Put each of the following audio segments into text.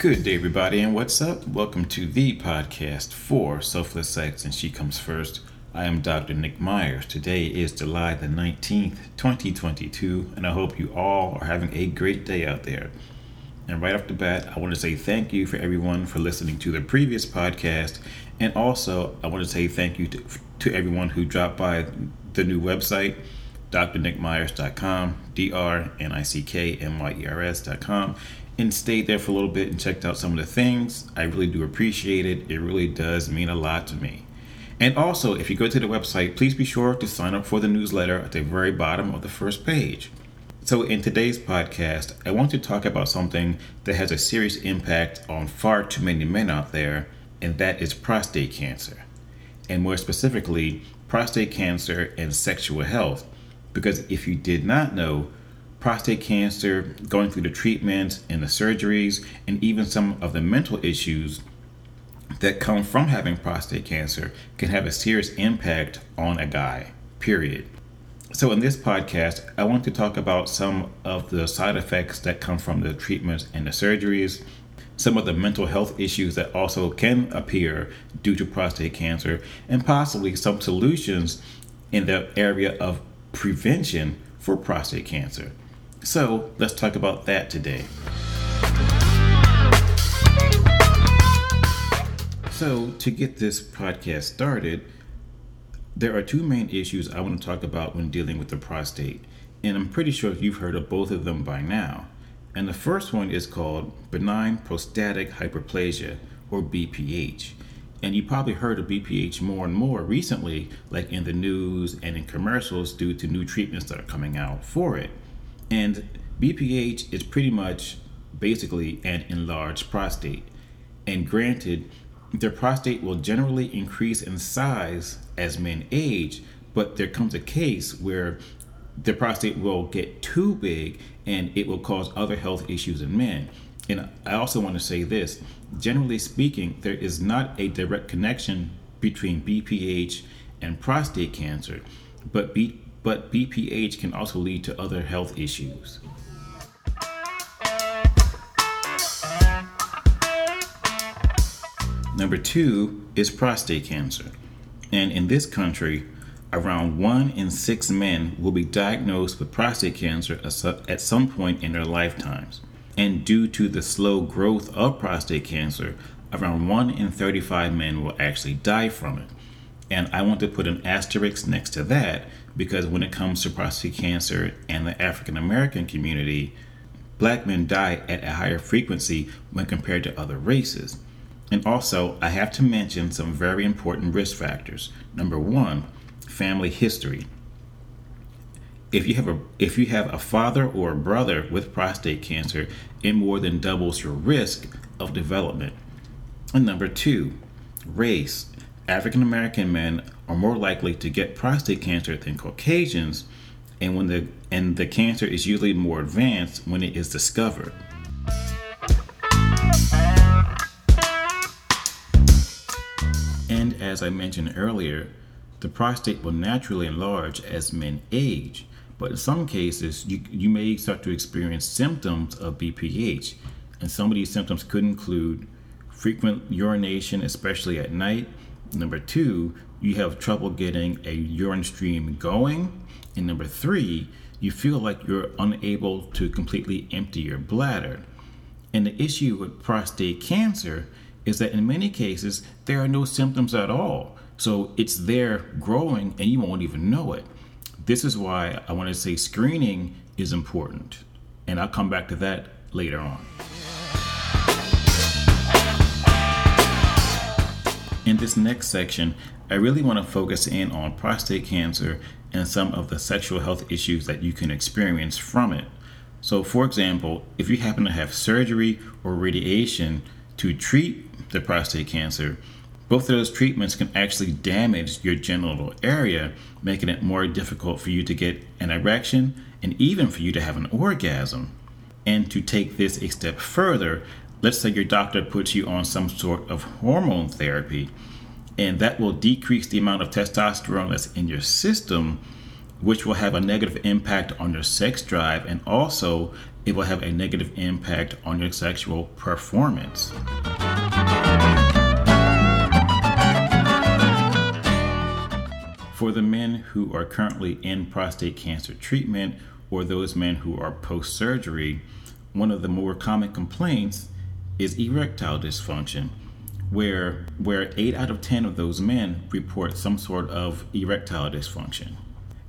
Good day, everybody, and what's up? Welcome to the podcast for Selfless Sex and She Comes First. I am Dr. Nick Myers. Today is July the 19th, 2022, and I hope you all are having a great day out there. And right off the bat, I want to say thank you for everyone for listening to the previous podcast, and also I want to say thank you to, to everyone who dropped by the new website drnickmyers.com, D R N I C K M Y E R S.com, and stayed there for a little bit and checked out some of the things. I really do appreciate it. It really does mean a lot to me. And also, if you go to the website, please be sure to sign up for the newsletter at the very bottom of the first page. So, in today's podcast, I want to talk about something that has a serious impact on far too many men out there, and that is prostate cancer. And more specifically, prostate cancer and sexual health. Because if you did not know, prostate cancer, going through the treatments and the surgeries, and even some of the mental issues that come from having prostate cancer can have a serious impact on a guy, period. So, in this podcast, I want to talk about some of the side effects that come from the treatments and the surgeries, some of the mental health issues that also can appear due to prostate cancer, and possibly some solutions in the area of prevention for prostate cancer. So let's talk about that today. So, to get this podcast started, there are two main issues I want to talk about when dealing with the prostate, and I'm pretty sure you've heard of both of them by now. And the first one is called benign prostatic hyperplasia, or BPH. And you probably heard of BPH more and more recently, like in the news and in commercials, due to new treatments that are coming out for it. And BPH is pretty much basically an enlarged prostate. And granted, their prostate will generally increase in size as men age, but there comes a case where the prostate will get too big and it will cause other health issues in men. And I also want to say this generally speaking, there is not a direct connection between BPH and prostate cancer, but, B, but BPH can also lead to other health issues. Number two is prostate cancer. And in this country, around one in six men will be diagnosed with prostate cancer at some point in their lifetimes. And due to the slow growth of prostate cancer, around 1 in 35 men will actually die from it. And I want to put an asterisk next to that because when it comes to prostate cancer and the African American community, black men die at a higher frequency when compared to other races. And also, I have to mention some very important risk factors. Number one, family history if you have a if you have a father or a brother with prostate cancer, it more than doubles your risk of development. And number two, race. African American men are more likely to get prostate cancer than Caucasians, and when the and the cancer is usually more advanced when it is discovered. And as I mentioned earlier, the prostate will naturally enlarge as men age but in some cases, you, you may start to experience symptoms of BPH. And some of these symptoms could include frequent urination, especially at night. Number two, you have trouble getting a urine stream going. And number three, you feel like you're unable to completely empty your bladder. And the issue with prostate cancer is that in many cases, there are no symptoms at all. So it's there growing and you won't even know it. This is why I want to say screening is important. And I'll come back to that later on. In this next section, I really want to focus in on prostate cancer and some of the sexual health issues that you can experience from it. So, for example, if you happen to have surgery or radiation to treat the prostate cancer, both of those treatments can actually damage your genital area, making it more difficult for you to get an erection and even for you to have an orgasm. And to take this a step further, let's say your doctor puts you on some sort of hormone therapy, and that will decrease the amount of testosterone that's in your system, which will have a negative impact on your sex drive and also it will have a negative impact on your sexual performance. For the men who are currently in prostate cancer treatment or those men who are post surgery, one of the more common complaints is erectile dysfunction, where, where 8 out of 10 of those men report some sort of erectile dysfunction.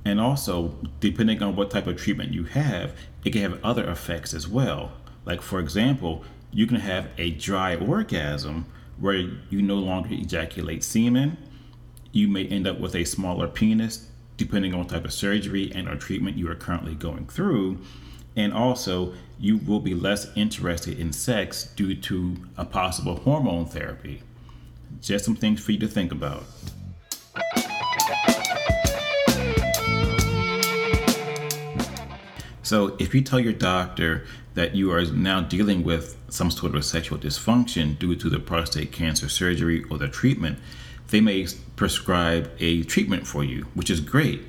And also, depending on what type of treatment you have, it can have other effects as well. Like, for example, you can have a dry orgasm where you no longer ejaculate semen you may end up with a smaller penis depending on what type of surgery and or treatment you are currently going through and also you will be less interested in sex due to a possible hormone therapy just some things for you to think about so if you tell your doctor that you are now dealing with some sort of sexual dysfunction due to the prostate cancer surgery or the treatment they may prescribe a treatment for you, which is great.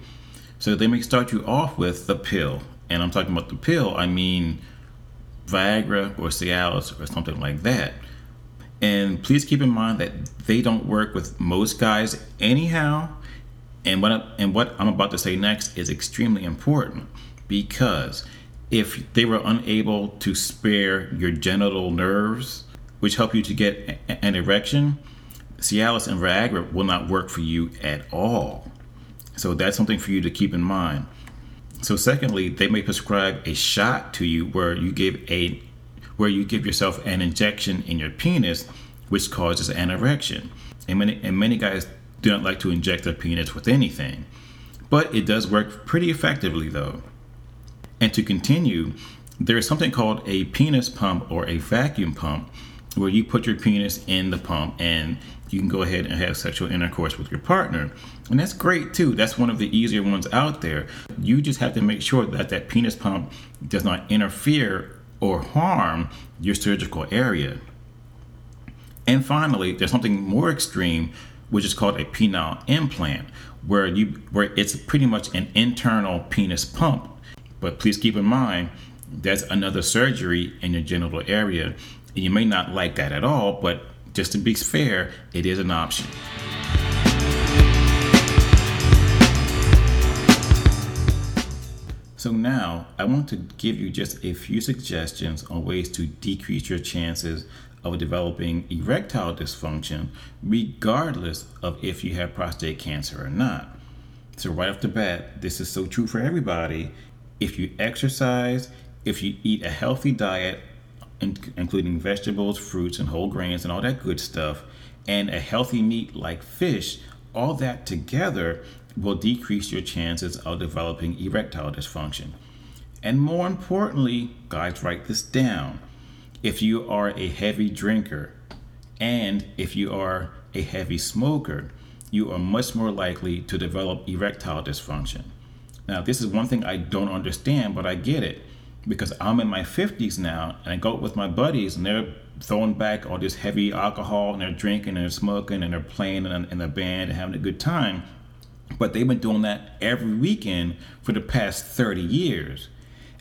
So they may start you off with the pill. And I'm talking about the pill, I mean Viagra or Cialis or something like that. And please keep in mind that they don't work with most guys anyhow. And what, and what I'm about to say next is extremely important because if they were unable to spare your genital nerves, which help you to get an erection, Cialis and Viagra will not work for you at all. So that's something for you to keep in mind. So secondly, they may prescribe a shot to you where you give a where you give yourself an injection in your penis which causes an erection. And many and many guys do not like to inject their penis with anything. But it does work pretty effectively though. And to continue, there is something called a penis pump or a vacuum pump where you put your penis in the pump and you can go ahead and have sexual intercourse with your partner. And that's great too. That's one of the easier ones out there. You just have to make sure that that penis pump does not interfere or harm your surgical area. And finally, there's something more extreme, which is called a penile implant, where you where it's pretty much an internal penis pump. But please keep in mind that's another surgery in your genital area. You may not like that at all, but just to be fair, it is an option. So now I want to give you just a few suggestions on ways to decrease your chances of developing erectile dysfunction, regardless of if you have prostate cancer or not. So, right off the bat, this is so true for everybody. If you exercise, if you eat a healthy diet, including vegetables, fruits, and whole grains, and all that good stuff, and a healthy meat like fish, all that together will decrease your chances of developing erectile dysfunction. And more importantly, guys, write this down. If you are a heavy drinker and if you are a heavy smoker, you are much more likely to develop erectile dysfunction. Now, this is one thing I don't understand, but I get it because I'm in my 50s now and I go with my buddies and they're throwing back all this heavy alcohol and they're drinking and they're smoking and they're playing in, in the band and having a good time. But they've been doing that every weekend for the past 30 years.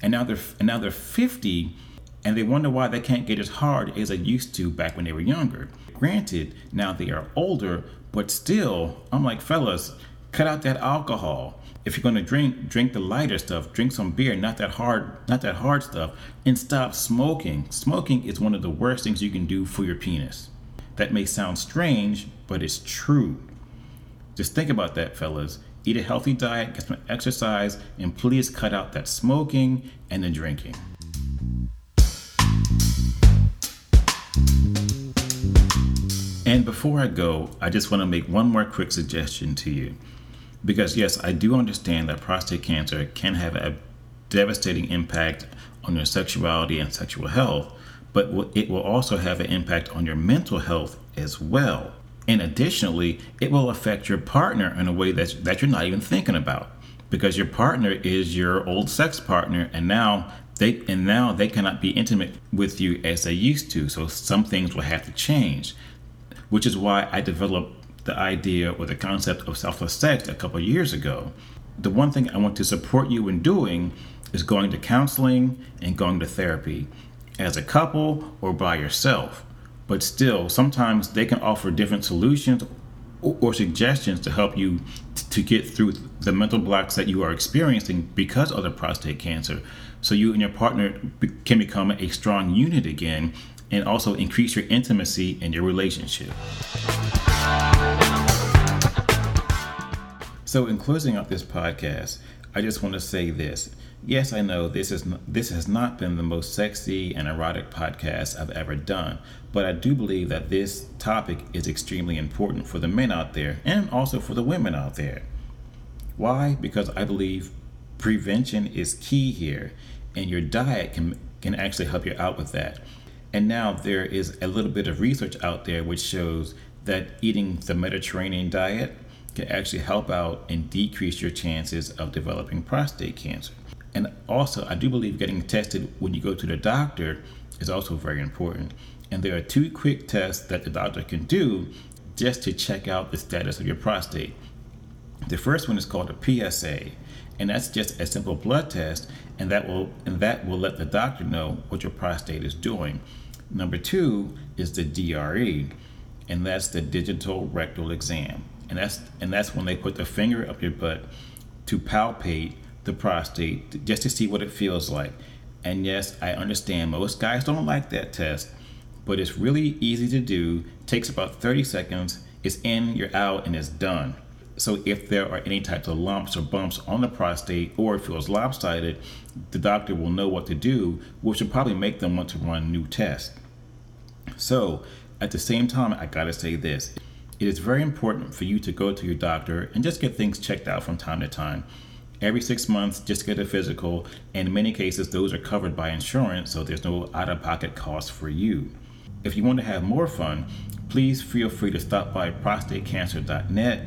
And now they're and now they're 50 and they wonder why they can't get as hard as they used to back when they were younger. Granted, now they are older, but still, I'm like, fellas, cut out that alcohol if you're going to drink drink the lighter stuff drink some beer not that hard not that hard stuff and stop smoking smoking is one of the worst things you can do for your penis that may sound strange but it's true just think about that fellas. Eat a healthy diet get some exercise and please cut out that smoking and the drinking. And before i go i just want to make one more quick suggestion to you. Because, yes, I do understand that prostate cancer can have a devastating impact on your sexuality and sexual health, but it will also have an impact on your mental health as well. And additionally, it will affect your partner in a way that, that you're not even thinking about because your partner is your old sex partner and now they and now they cannot be intimate with you as they used to so some things will have to change which is why i developed the idea or the concept of selfless sex a couple years ago. The one thing I want to support you in doing is going to counseling and going to therapy as a couple or by yourself. But still, sometimes they can offer different solutions or, suggestions to help you t- to get through the mental blocks that you are experiencing because of the prostate cancer. So you and your partner be- can become a strong unit again and also increase your intimacy in your relationship. So, in closing up this podcast, I just want to say this. Yes, I know this is this has not been the most sexy and erotic podcast I've ever done, but I do believe that this topic is extremely important for the men out there and also for the women out there. Why? Because I believe prevention is key here, and your diet can can actually help you out with that. And now there is a little bit of research out there which shows that eating the Mediterranean diet can actually help out and decrease your chances of developing prostate cancer. And also, I do believe getting tested when you go to the doctor is also very important. And there are two quick tests that the doctor can do just to check out the status of your prostate. The first one is called a PSA, and that's just a simple blood test, and that will and that will let the doctor know what your prostate is doing. Number two is the DRE, and that's the digital rectal exam and that's and that's when they put the finger up your butt to palpate the prostate just to see what it feels like. And yes, I understand most guys don't like that test, but it's really easy to do. Takes about 30 seconds. It's in, you're out, and it's done. So if there are any types of lumps or bumps on the prostate or it feels lopsided, the doctor will know what to do, which will probably make them want to run new tests. So at the same time, I gotta say this it is very important for you to go to your doctor and just get things checked out from time to time. Every six months, just get a physical, and in many cases, those are covered by insurance, so there's no out of pocket cost for you. If you want to have more fun, please feel free to stop by prostatecancer.net.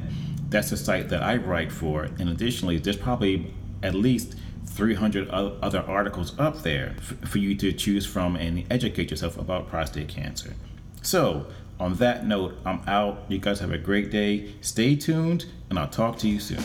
That's the site that I write for, and additionally, there's probably at least 300 other articles up there for you to choose from and educate yourself about prostate cancer. So, on that note, I'm out. You guys have a great day. Stay tuned, and I'll talk to you soon.